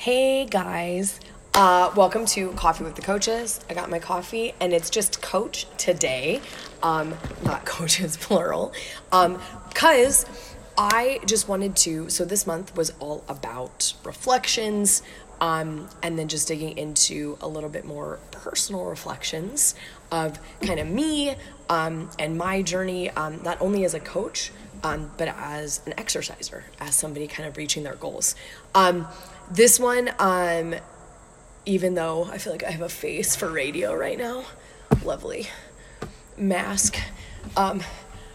Hey guys, uh, welcome to Coffee with the Coaches. I got my coffee, and it's just Coach today, um, not coaches plural, because I just wanted to. So this month was all about reflections, um, and then just digging into a little bit more personal reflections of kind of me um, and my journey, um, not only as a coach. Um, but as an exerciser, as somebody kind of reaching their goals. This one, um, even though I feel like I have a face for radio right now, lovely mask, um,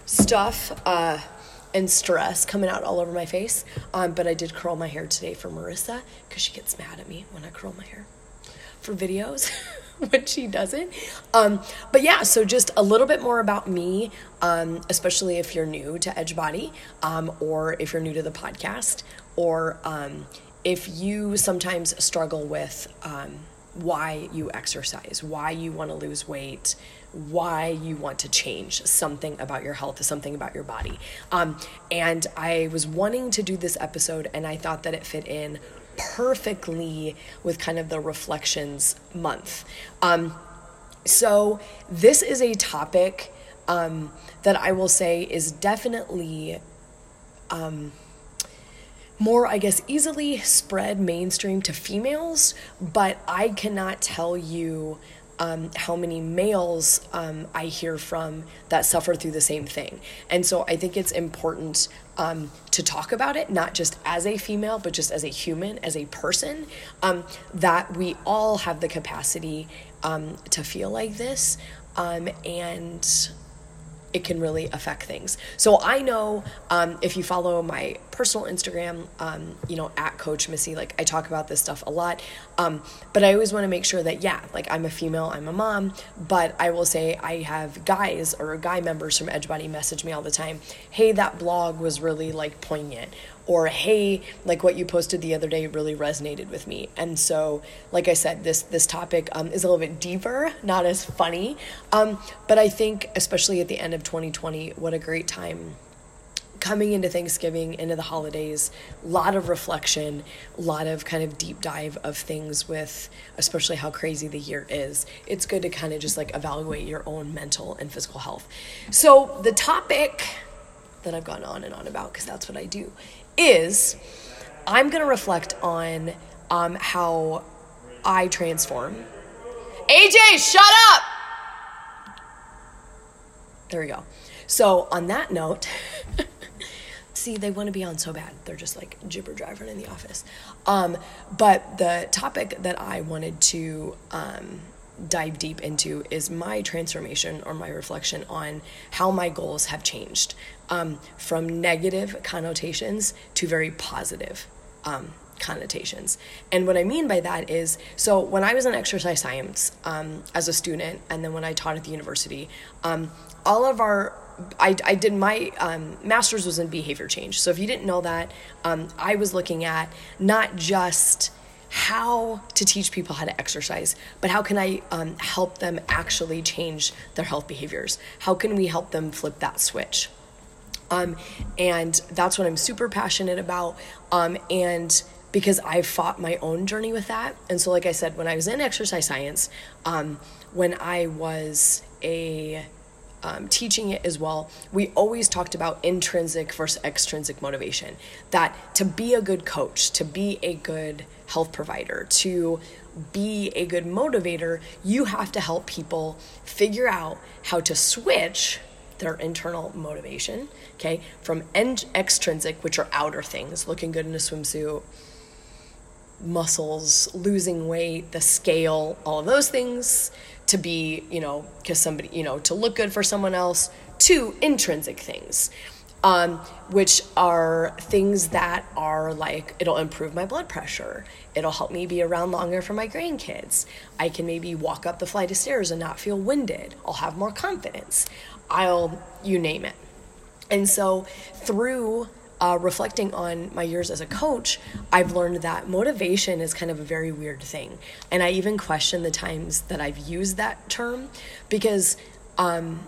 stuff, uh, and stress coming out all over my face. Um, but I did curl my hair today for Marissa because she gets mad at me when I curl my hair for videos. when she doesn't. Um, but yeah, so just a little bit more about me, um, especially if you're new to Edgebody, um, or if you're new to the podcast, or um, if you sometimes struggle with um, why you exercise, why you want to lose weight, why you want to change something about your health, something about your body. Um, and I was wanting to do this episode, and I thought that it fit in perfectly with kind of the reflections month. Um, so, this is a topic um, that I will say is definitely um, more, I guess, easily spread mainstream to females, but I cannot tell you um, how many males um, I hear from that suffer through the same thing. And so I think it's important um, to talk about it, not just as a female, but just as a human, as a person, um, that we all have the capacity um, to feel like this. Um, and it can really affect things. So I know um, if you follow my personal Instagram, um, you know, at Coach Missy, like I talk about this stuff a lot. Um, but I always want to make sure that, yeah, like I'm a female, I'm a mom, but I will say I have guys or guy members from Edgebody message me all the time, hey, that blog was really like poignant or hey like what you posted the other day really resonated with me and so like i said this this topic um, is a little bit deeper not as funny um, but i think especially at the end of 2020 what a great time coming into Thanksgiving, into the holidays, a lot of reflection, a lot of kind of deep dive of things with especially how crazy the year is. It's good to kind of just like evaluate your own mental and physical health. So, the topic that I've gone on and on about, because that's what I do, is I'm going to reflect on um, how I transform. AJ, shut up! There we go. So, on that note, see, they want to be on so bad. They're just like jibber jabbering in the office. Um, but the topic that I wanted to um, dive deep into is my transformation or my reflection on how my goals have changed um, from negative connotations to very positive um, connotations. And what I mean by that is so when I was in exercise science um, as a student, and then when I taught at the university, um, all of our I, I did my um, master's was in behavior change. So if you didn't know that, um, I was looking at not just how to teach people how to exercise, but how can I um, help them actually change their health behaviors? How can we help them flip that switch? Um, and that's what I'm super passionate about. Um, and because I fought my own journey with that. And so, like I said, when I was in exercise science, um, when I was a um, teaching it as well, we always talked about intrinsic versus extrinsic motivation. That to be a good coach, to be a good health provider, to be a good motivator, you have to help people figure out how to switch their internal motivation, okay, from en- extrinsic, which are outer things, looking good in a swimsuit, muscles, losing weight, the scale, all of those things, to be, you know, because somebody, you know, to look good for someone else, to intrinsic things, um, which are things that are like, it'll improve my blood pressure. It'll help me be around longer for my grandkids. I can maybe walk up the flight of stairs and not feel winded. I'll have more confidence. I'll, you name it. And so through uh, reflecting on my years as a coach, I've learned that motivation is kind of a very weird thing. And I even question the times that I've used that term because um,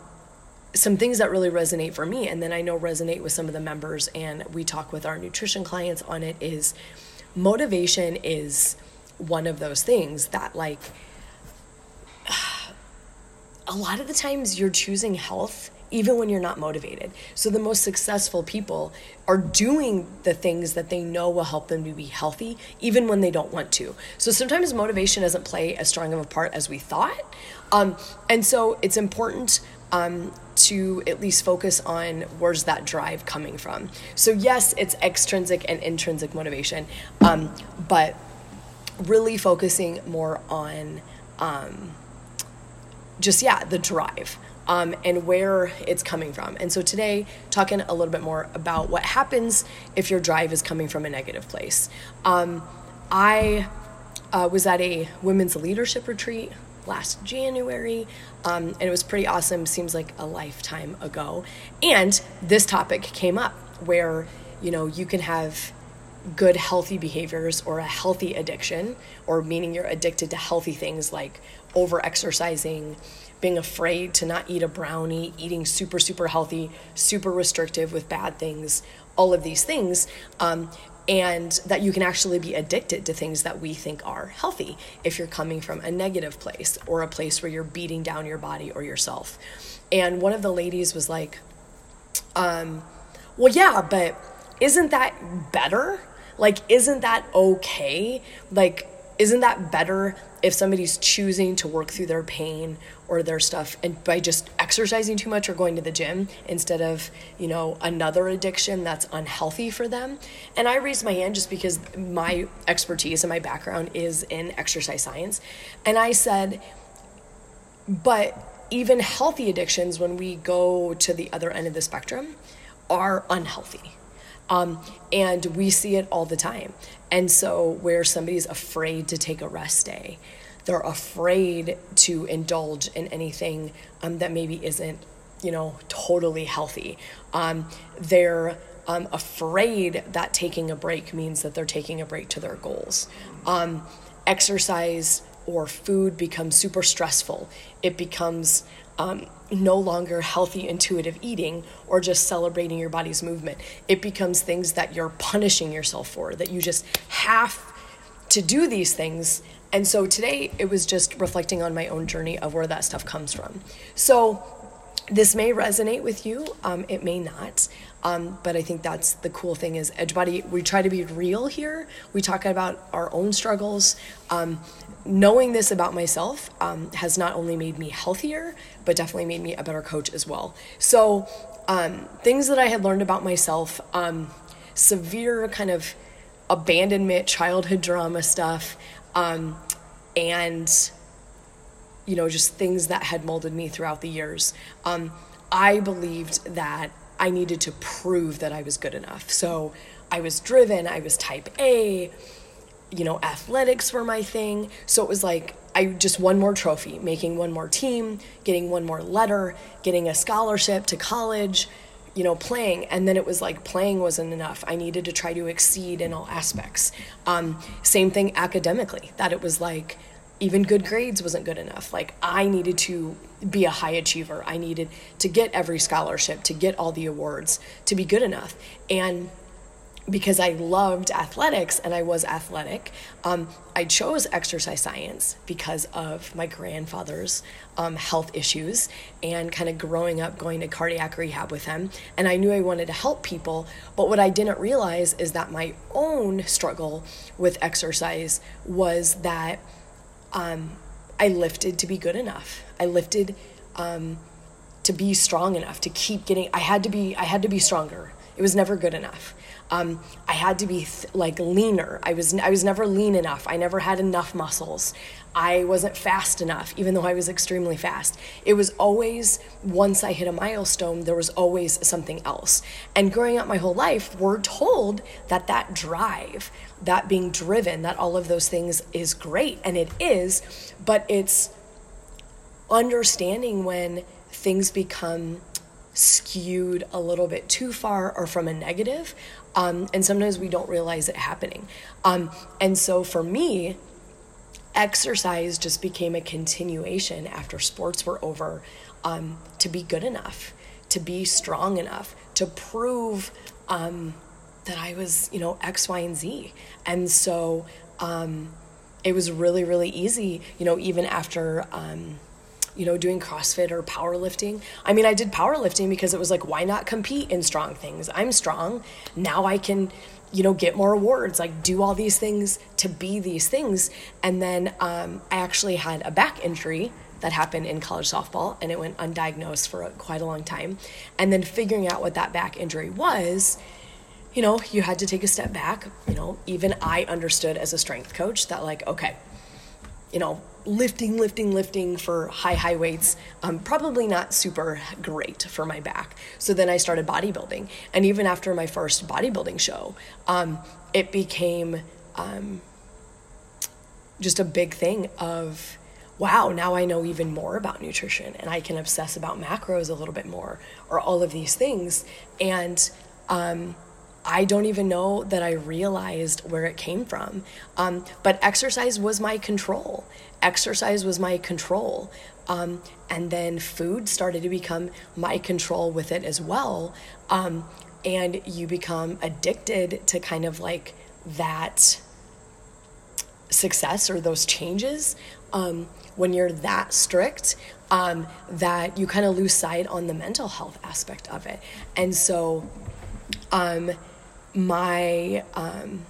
some things that really resonate for me, and then I know resonate with some of the members, and we talk with our nutrition clients on it, is motivation is one of those things that like a lot of the times you're choosing health even when you're not motivated. So the most successful people are doing the things that they know will help them to be healthy even when they don't want to. So sometimes motivation doesn't play as strong of a part as we thought. Um, and so it's important um, to at least focus on where's that drive coming from. So yes, it's extrinsic and intrinsic motivation, um, but really focusing more on um, just yeah the drive um, and where it's coming from. And so today talking a little bit more about what happens if your drive is coming from a negative place. Um, i uh, was at a women's leadership retreat last january um, and it was pretty awesome seems like a lifetime ago. And this topic came up where you know you can have good healthy behaviors or a healthy addiction or meaning you're addicted to healthy things like over exercising being afraid to not eat a brownie eating super super healthy super restrictive with bad things all of these things um, and that you can actually be addicted to things that we think are healthy if you're coming from a negative place or a place where you're beating down your body or yourself and one of the ladies was like um, well yeah but isn't that better like, isn't that okay? Like, isn't that better if somebody's choosing to work through their pain or their stuff and by just exercising too much or going to the gym instead of you know another addiction that's unhealthy for them? And i raised my hand just because my expertise and my background is in exercise science. And i said but even healthy addictions when we go to the other end of the spectrum are unhealthy um, and we see it all the time. And so, where somebody's afraid to take a rest day, they're afraid to indulge in anything um, that maybe isn't, you know, totally healthy. Um, they're um, afraid that taking a break means that they're taking a break to their goals. Um, exercise or food becomes super stressful. It becomes um, no longer healthy intuitive eating or just celebrating your body's movement. It becomes things that you're punishing yourself for, that you just have to do these things. And so today it was just reflecting on my own journey of where that stuff comes from. So this may resonate with you, um, it may not. Um, but I think that's the cool thing is Edgebody, we try to be real here. We talk about our own struggles. Um, knowing this about myself um, has not only made me healthier, but definitely made me a better coach as well. So, um, things that I had learned about myself, um, severe kind of abandonment, childhood drama stuff, um, and you know, just things that had molded me throughout the years. Um, I believed that I needed to prove that I was good enough. So I was driven, I was type A you know, athletics were my thing. So it was like I just one more trophy, making one more team, getting one more letter, getting a scholarship to college, you know, playing. And then it was like playing wasn't enough. I needed to try to exceed in all aspects. Um, same thing academically, that it was like even good grades wasn't good enough. Like I needed to be a high achiever. I needed to get every scholarship, to get all the awards, to be good enough. And because I loved athletics and I was athletic, um, I chose exercise science because of my grandfather's um, health issues and kind of growing up going to cardiac rehab with him. And I knew I wanted to help people. But what I didn't realize is that my own struggle with exercise was that um, I lifted to be good enough. I lifted um, to be strong enough to keep getting. I had to be. I had to be stronger. It was never good enough. Um, I had to be th- like leaner. I was I was never lean enough. I never had enough muscles. I wasn't fast enough, even though I was extremely fast. It was always once I hit a milestone, there was always something else. And growing up my whole life, we're told that that drive, that being driven, that all of those things is great, and it is, but it's understanding when things become skewed a little bit too far or from a negative. Um, and sometimes we don't realize it happening. Um, and so for me, exercise just became a continuation after sports were over um, to be good enough, to be strong enough, to prove um, that I was, you know, X, Y, and Z. And so um, it was really, really easy, you know, even after. You know, doing CrossFit or powerlifting. I mean, I did powerlifting because it was like, why not compete in strong things? I'm strong. Now I can, you know, get more awards, like do all these things to be these things. And then um, I actually had a back injury that happened in college softball and it went undiagnosed for a, quite a long time. And then figuring out what that back injury was, you know, you had to take a step back. You know, even I understood as a strength coach that, like, okay, you know, lifting, lifting, lifting for high, high weights, um, probably not super great for my back. So then I started bodybuilding. And even after my first bodybuilding show, um, it became um, just a big thing of, wow, now I know even more about nutrition and I can obsess about macros a little bit more or all of these things. And um, I don't even know that I realized where it came from. Um, but exercise was my control. Exercise was my control. Um, and then food started to become my control with it as well. Um, and you become addicted to kind of like that success or those changes um, when you're that strict um, that you kind of lose sight on the mental health aspect of it. And so, um, my um,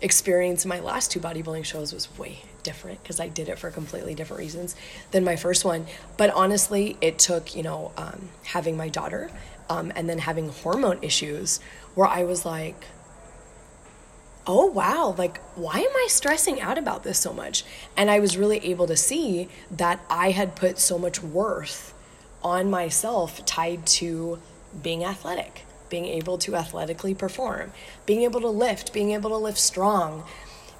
experience in my last two bodybuilding shows was way different because I did it for completely different reasons than my first one. But honestly, it took, you know, um, having my daughter um, and then having hormone issues where I was like, oh wow, like why am I stressing out about this so much? And I was really able to see that I had put so much worth on myself tied to being athletic, being able to athletically perform, being able to lift, being able to lift strong,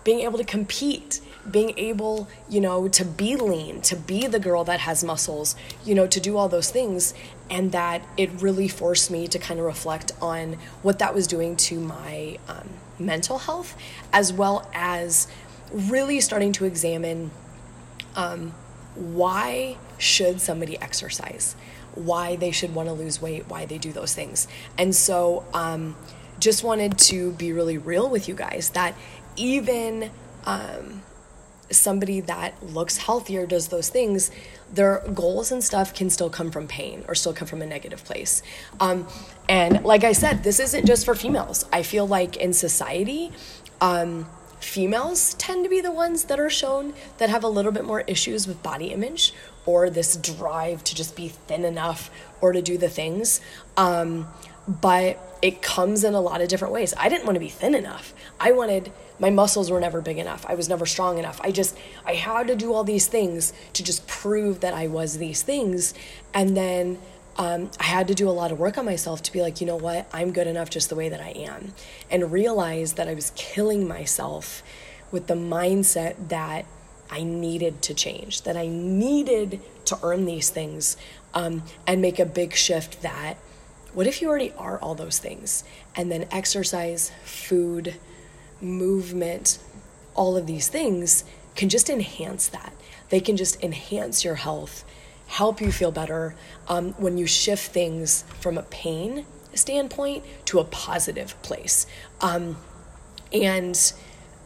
being able to compete, being able, you know, to be lean, to be the girl that has muscles, you know, to do all those things. And that it really forced me to kind of reflect on what that was doing to my um, mental health, as well as really starting to examine um, why should somebody exercise, why they should want to lose weight, why they do those things. And so, um, just wanted to be really real with you guys that even um, somebody that looks healthier does those things their goals and stuff can still come from pain or still come from a negative place. Um, and like i said this isn't just for females. I feel like in society um, females tend to be the ones that are shown that have a little bit more issues with body image or this drive to just be thin enough or to do the things um, but it comes in a lot of different ways i didn't want to be thin enough i wanted my muscles were never big enough. I was never strong enough. I just, I had to do all these things to just prove that I was these things. And then um, I had to do a lot of work on myself to be like, you know what, I'm good enough just the way that I am. And realize that I was killing myself with the mindset that I needed to change, that I needed to earn these things um, and make a big shift that what if you already are all those things? And then exercise, food, movement, all of these things can just enhance that. They can just enhance your health, help you feel better um, when you shift things from a pain standpoint to a positive place. Um, and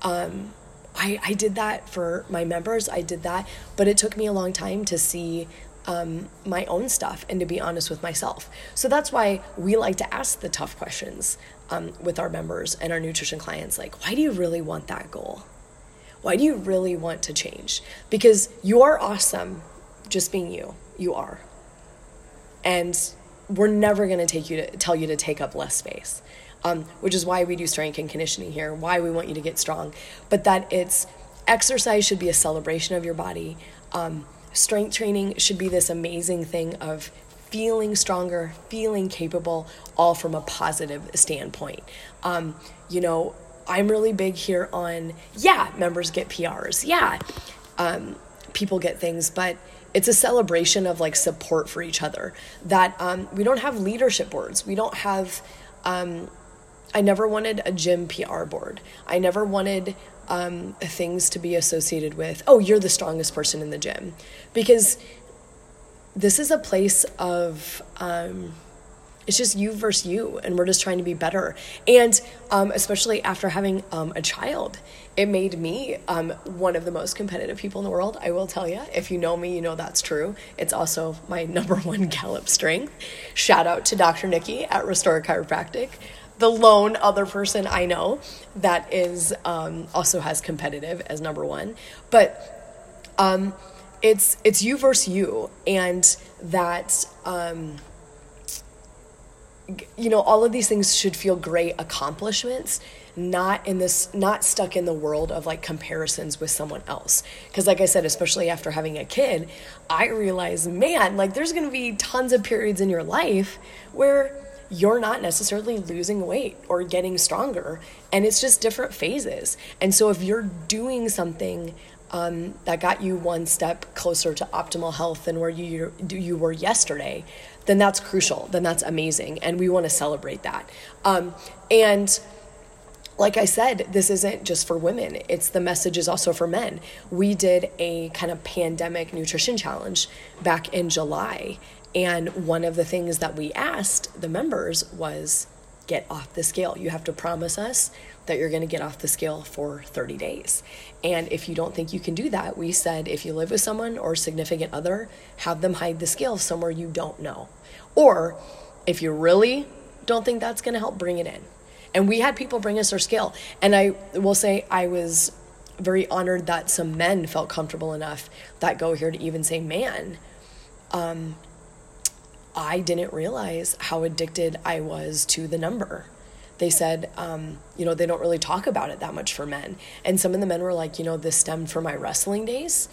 um, I, I did that for my members, I did that, but it took me a long time to see um, my own stuff and to be honest with myself. So that's why we like to ask the tough questions um, with our members and our nutrition clients like, why do you really want that goal? Why do you really want to change? Because you are awesome just being you. You are. And we're never going to take you to tell you to take up less space. Um, which is why we do strength and conditioning here, why we want you to get strong. But that it's exercise should be a celebration of your body. Um, strength training should be this amazing thing of feeling stronger, feeling capable, all from a positive standpoint. Um, you know, I'm really big here on, yeah, members get PRs. Yeah, um, people get things, but it's a celebration of like support for each other. That um, we don't have leadership boards. We don't have, um, I never wanted a gym PR board. I never wanted um, things to be associated with, oh, you're the strongest person in the gym. Because this is a place of um, it's just you versus you, and we're just trying to be better. And um, especially after having um, a child, it made me um, one of the most competitive people in the world. I will tell you. If you know me, you know that's true. It's also my number one Gallup strength. Shout out to Dr. Nikki at Restore Chiropractic the lone other person I know that is um, also has competitive as number one. But um, it's it's you versus you, and that um, you know all of these things should feel great accomplishments not in this not stuck in the world of like comparisons with someone else. Because like i said especially after having a kid i realize man like there's to be tons of periods in your life where you're not necessarily losing weight or getting stronger and it's just different phases. And so if you're doing something um, that got you one step closer to optimal health than where you you were yesterday, then that's crucial. Then that's amazing, and we want to celebrate that. Um, and like I said, this isn't just for women. It's the message is also for men. We did a kind of pandemic nutrition challenge back in July, and one of the things that we asked the members was get off the scale. You have to promise us that you're going to get off the scale for 30 days. And if you don't think you can do that, we said if you live with someone or significant other, have them hide the scale somewhere you don't know. Or if you really don't think that's going to help, bring it in. And we had people bring us their scale. And I will say I was very honored that some men felt comfortable enough that go here to even say, man, um, I didn't realize how addicted I was to the number. They said, um, you know, they don't really talk about it that much for men. And some of the men were like, you know, this stemmed from my wrestling days,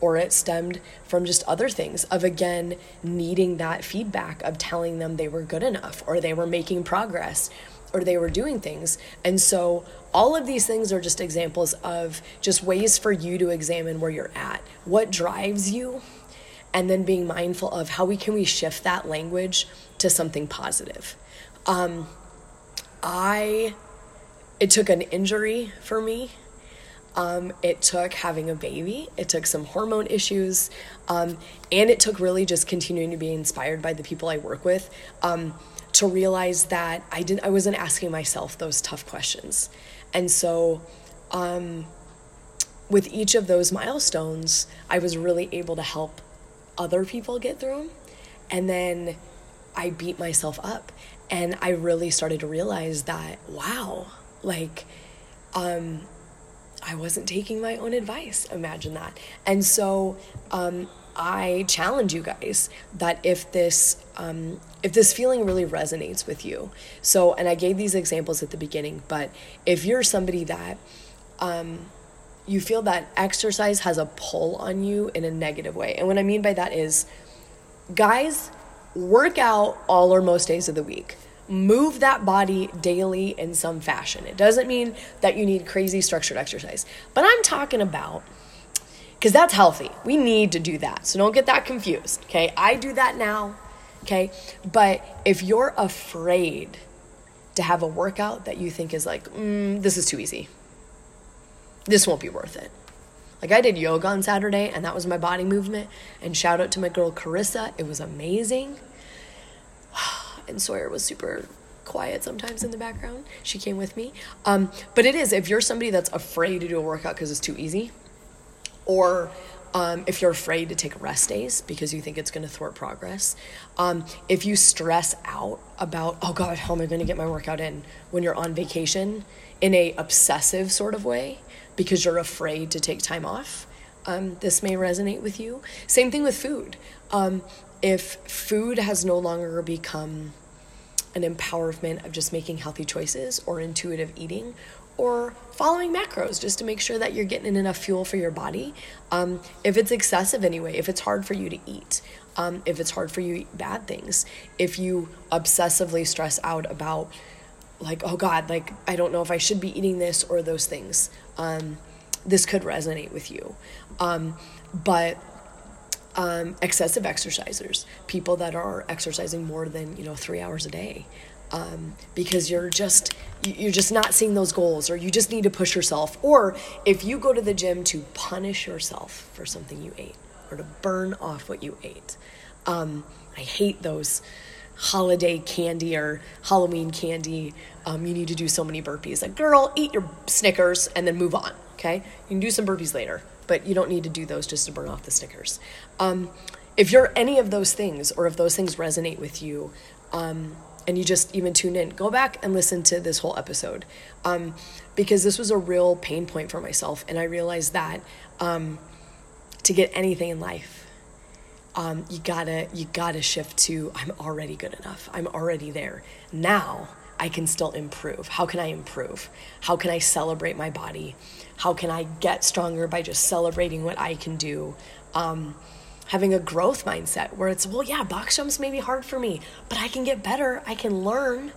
or it stemmed from just other things of again needing that feedback of telling them they were good enough, or they were making progress, or they were doing things. And so all of these things are just examples of just ways for you to examine where you're at. What drives you? and then being mindful of how we can we shift that language to something positive. Um, I it took an injury for me. Um, it took having a baby. It took some hormone issues, um, and it took really just continuing to be inspired by the people I work with um, to realize that I didn't. I wasn't asking myself those tough questions, and so um, with each of those milestones, I was really able to help other people get through them. And then I beat myself up. And I really started to realize that, wow, like, um, I wasn't taking my own advice. Imagine that. And so, um, I challenge you guys that if this um, if this feeling really resonates with you, so and I gave these examples at the beginning, but if you're somebody that um, you feel that exercise has a pull on you in a negative way. And what I mean by that is, guys, work out all or most days of the week. Move that body daily in some fashion. It doesn't mean that you need crazy structured exercise, but I'm talking about because that's healthy. We need to do that. So don't get that confused, okay? I do that now, okay? But if you're afraid to have a workout that you think is like, mm, this is too easy, this won't be worth it. Like I did yoga on Saturday and that was my body movement. And shout out to my girl Carissa. It was amazing. And Sawyer was super quiet sometimes in the background. She came with me. Um, but it is, if you're somebody that's afraid to do a workout because it's too easy, or um, if you're afraid to take rest days because you think it's going to thwart progress, um, if you stress out about, oh God, how am I going to get my workout in when you're on vacation in a obsessive sort of way, because you're afraid to take time off. Um, this may resonate with you. Same thing with food. Um, if food has no longer become an empowerment of just making healthy choices or intuitive eating or following macros just to make sure that you're getting enough fuel for your body. Um, if it's excessive anyway, if it's hard for you to eat, um, if it's hard for you to eat bad things, if you obsessively stress out about like, oh God, like, I don't know if I should be eating this or those things. Um, this could resonate with you. Um, but um, excessive exercisers, people that are exercising more than, you know, three hours a day. Um, because you're just you're just not seeing those goals or you just need to push yourself or if you go to the gym to punish yourself for something you ate or to burn off what you ate um, i hate those holiday candy or Halloween candy. Um, you need to do so many burpees. Like, girl, eat your Snickers and then move on. Okay, you can do some burpees later, but you don't need to do those just to burn off the Snickers. Um, if you're any of those things, or if those things resonate with you, um, and you just even tune in, go back and listen to this whole episode, um, because this was a real pain point for myself, and I realized that um, to get anything in life, um, you gotta you gotta shift to I'm already good enough. I'm already there. Now I can still improve. How can I improve? How can I celebrate my body? How can I get stronger by just celebrating what I can do? Um, having a growth mindset where it's, well, yeah, box jumps may be hard for me, but I can get better. I can learn.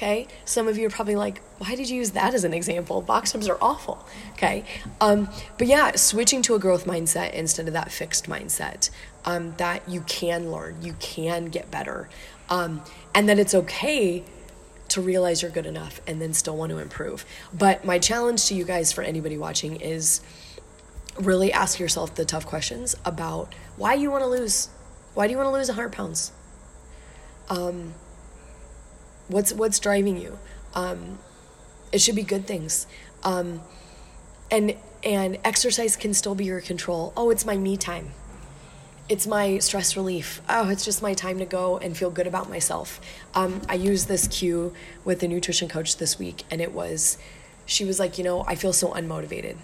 Okay. Some of you are probably like, why did you use that as an example? Box jumps are awful. Okay. Um, but yeah, switching to a growth mindset instead of that fixed mindset um, that you can learn, you can get better, um, and that it's okay to realize you're good enough and then still want to improve. But my challenge to you guys, for anybody watching, is really ask yourself the tough questions about why you want to lose. Why do you want to lose 100 pounds? Um, what's what's driving you? Um, it should be good things. Um, and and exercise can still be your control. Oh, it's my me time it's my stress relief. Oh, it's just my time to go and feel good about myself. Um, I used this cue with the nutrition coach this week, and it was, she was like, you know, I feel so unmotivated.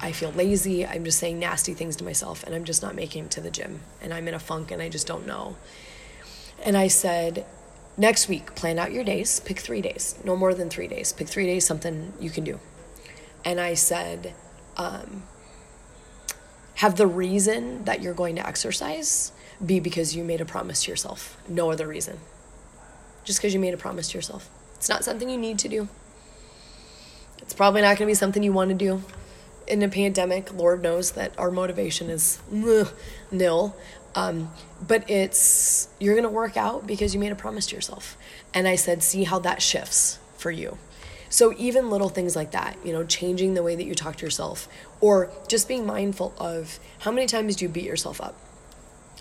I feel lazy. I'm just saying nasty things to myself, and I'm just not making it to the gym. And I'm in a funk, and I just don't know. And I said, next week, plan out your days. Pick three days, no more than three days. Pick three days, something you can do. And I said, um, have the reason that you're going to exercise be because you made a promise to yourself. No other reason. Just because you made a promise to yourself. It's not something you need to do. It's probably not going to be something you want to do. In a pandemic, Lord knows that our motivation is nil. Um, but it's, you're going to work out because you made a promise to yourself. And I said, see how that shifts for you. So even little things like that, you know, changing the way that you talk to yourself or just being mindful of how many times do you beat yourself up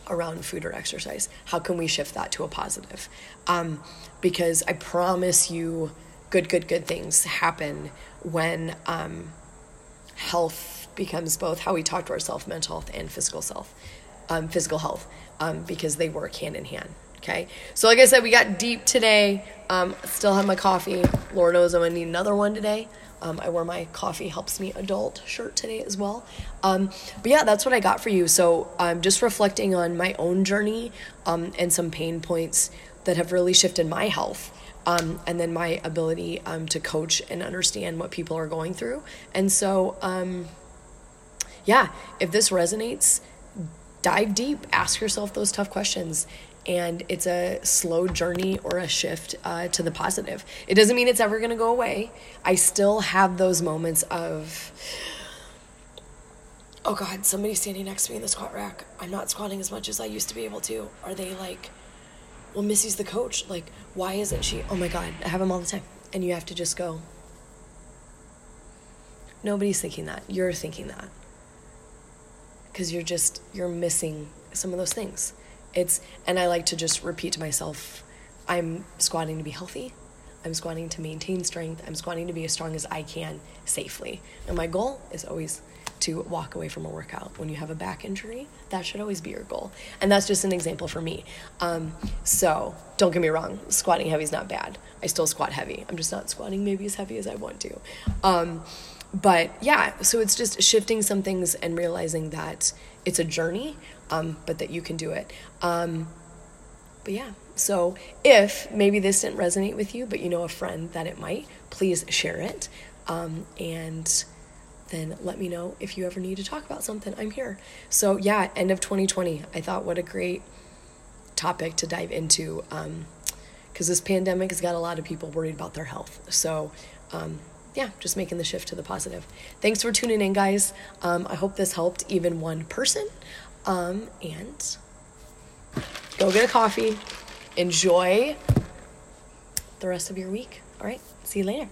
around food or exercise? How can we shift that to a positive? Um, because I promise you, good, good, good things happen when um, health becomes both how we talk to ourselves, mental health, and physical self, um, physical health, um, because they work hand in hand. Okay. So, like I said, we got deep today. Um, still have my coffee. Lord knows I'm going to need another one today. Um, I wore my coffee helps me adult shirt today as well. Um, but yeah, that's what I got for you. So I'm um, just reflecting on my own journey um, and some pain points that have really shifted my health. Um, and then my ability um, to coach and understand what people are going through. And so, yeah, if this resonates, dive deep, ask yourself those tough questions, and it's a slow journey or a shift uh, to the positive. It doesn't mean it's ever going to go away. I still have those moments of, oh God, somebody's standing next to me in the squat rack. I'm not squatting as much as I used to be able to. Are they like, well, Missy's the coach. Like, why isn't she? Oh my God, I have them all the time. And you have to just go, nobody's thinking that. You're thinking that. Because you're just, you're missing some of those things. It's and I like to just repeat to myself, I'm squatting to be healthy. I'm squatting to maintain strength. I'm squatting to be as strong as I can safely. And my goal is always to walk away from a workout. When you have a back injury, that should always be your goal. And that's just an example for me. Um, so don't get me wrong, squatting heavy is not bad. I still squat heavy. I'm just not squatting maybe as heavy as I want to. Um, but yeah, so it's just shifting some things and realizing that it's a journey um, but that you can do it. Um, but yeah, so if maybe this didn't resonate with you, but you know a friend that it might, please share it. Um, and then let me know if you ever need to talk about something. I'm here. So yeah, end of 2020. I thought what a great topic to dive into because um, this pandemic has got a lot of people worried about their health. So um, yeah, just making the shift to the positive. Thanks for tuning in, guys. Um, I hope this helped even one person. Um, and go get a coffee. Enjoy the rest of your week. All right. See you later.